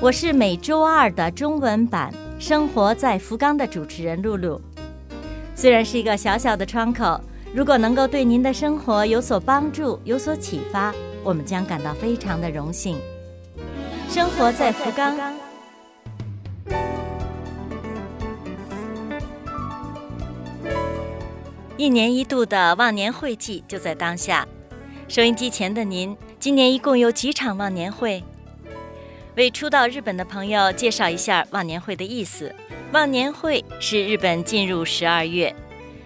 我是每周二的中文版《生活在福冈》的主持人露露。虽然是一个小小的窗口，如果能够对您的生活有所帮助、有所启发，我们将感到非常的荣幸。生活在福冈。一年一度的忘年会季就在当下，收音机前的您，今年一共有几场忘年会？为初到日本的朋友介绍一下忘年会的意思。忘年会是日本进入十二月，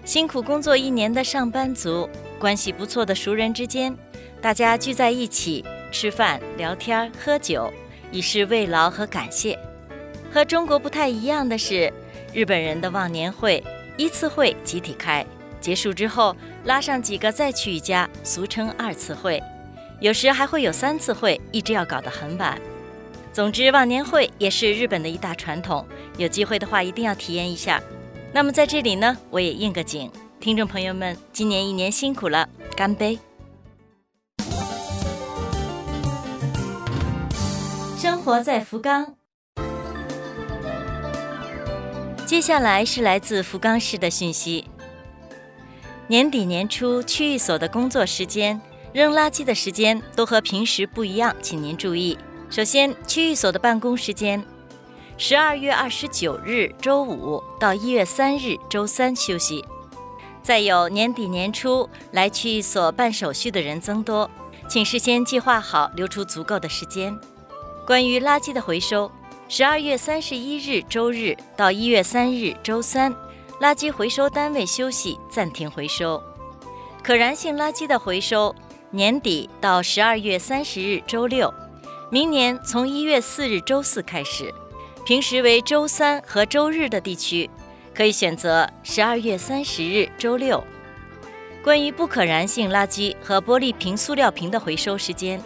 辛苦工作一年的上班族，关系不错的熟人之间，大家聚在一起吃饭、聊天、喝酒，以示慰劳和感谢。和中国不太一样的是，日本人的忘年会一次会集体开，结束之后拉上几个再去一家，俗称二次会，有时还会有三次会，一直要搞得很晚。总之，忘年会也是日本的一大传统，有机会的话一定要体验一下。那么在这里呢，我也应个景，听众朋友们，今年一年辛苦了，干杯！生活在福冈。接下来是来自福冈市的讯息：年底年初，区域所的工作时间、扔垃圾的时间都和平时不一样，请您注意。首先，区域所的办公时间：十二月二十九日周五到一月三日周三休息。再有，年底年初来区域所办手续的人增多，请事先计划好，留出足够的时间。关于垃圾的回收，十二月三十一日周日到一月三日周三，垃圾回收单位休息，暂停回收。可燃性垃圾的回收，年底到十二月三十日周六。明年从一月四日周四开始，平时为周三和周日的地区，可以选择十二月三十日周六。关于不可燃性垃圾和玻璃瓶、塑料瓶的回收时间，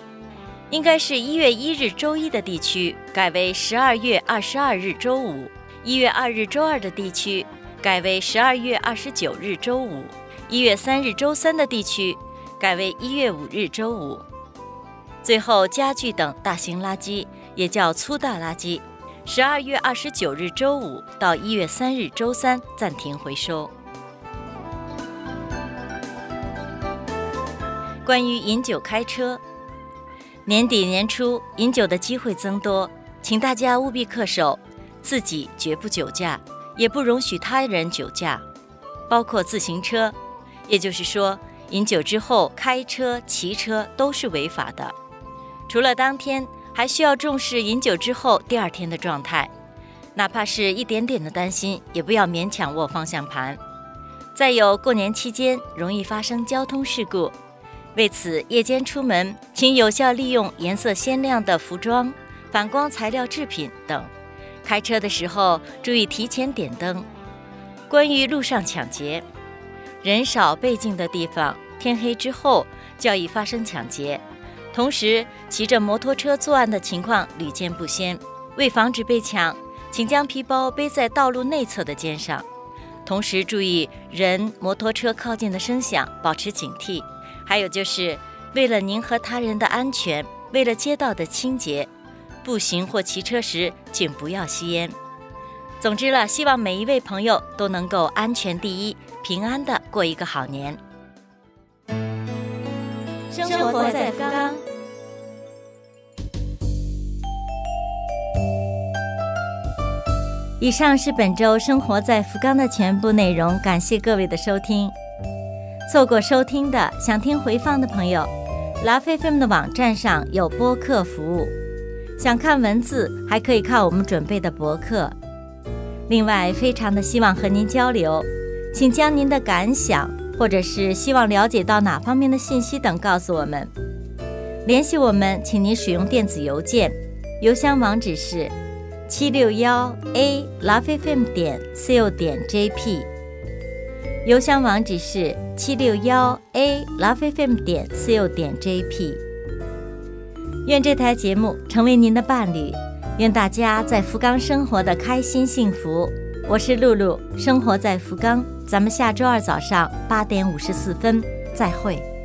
应该是一月一日周一的地区改为十二月二十二日周五；一月二日周二的地区改为十二月二十九日周五；一月三日周三的地区改为一月五日周五。最后，家具等大型垃圾也叫粗大垃圾，十二月二十九日周五到一月三日周三暂停回收。关于饮酒开车，年底年初饮酒的机会增多，请大家务必恪守，自己绝不酒驾，也不容许他人酒驾，包括自行车。也就是说，饮酒之后开车、骑车都是违法的。除了当天，还需要重视饮酒之后第二天的状态，哪怕是一点点的担心，也不要勉强握方向盘。再有，过年期间容易发生交通事故，为此夜间出门，请有效利用颜色鲜亮的服装、反光材料制品等。开车的时候注意提前点灯。关于路上抢劫，人少背静的地方，天黑之后较易发生抢劫。同时，骑着摩托车作案的情况屡见不鲜。为防止被抢，请将皮包背在道路内侧的肩上。同时，注意人、摩托车靠近的声响，保持警惕。还有就是，为了您和他人的安全，为了街道的清洁，步行或骑车时请不要吸烟。总之了，希望每一位朋友都能够安全第一，平安的过一个好年。生活在福冈。以上是本周生活在福冈的全部内容，感谢各位的收听。错过收听的，想听回放的朋友，拉菲菲们的网站上有播客服务。想看文字，还可以看我们准备的博客。另外，非常的希望和您交流，请将您的感想。或者是希望了解到哪方面的信息等，告诉我们。联系我们，请您使用电子邮件，邮箱网址是七六幺 a lovefm 点 co 点 jp，邮箱网址是七六幺 a lovefm 点 co 点 jp。愿这台节目成为您的伴侣，愿大家在福冈生活的开心幸福。我是露露，生活在福冈，咱们下周二早上八点五十四分再会。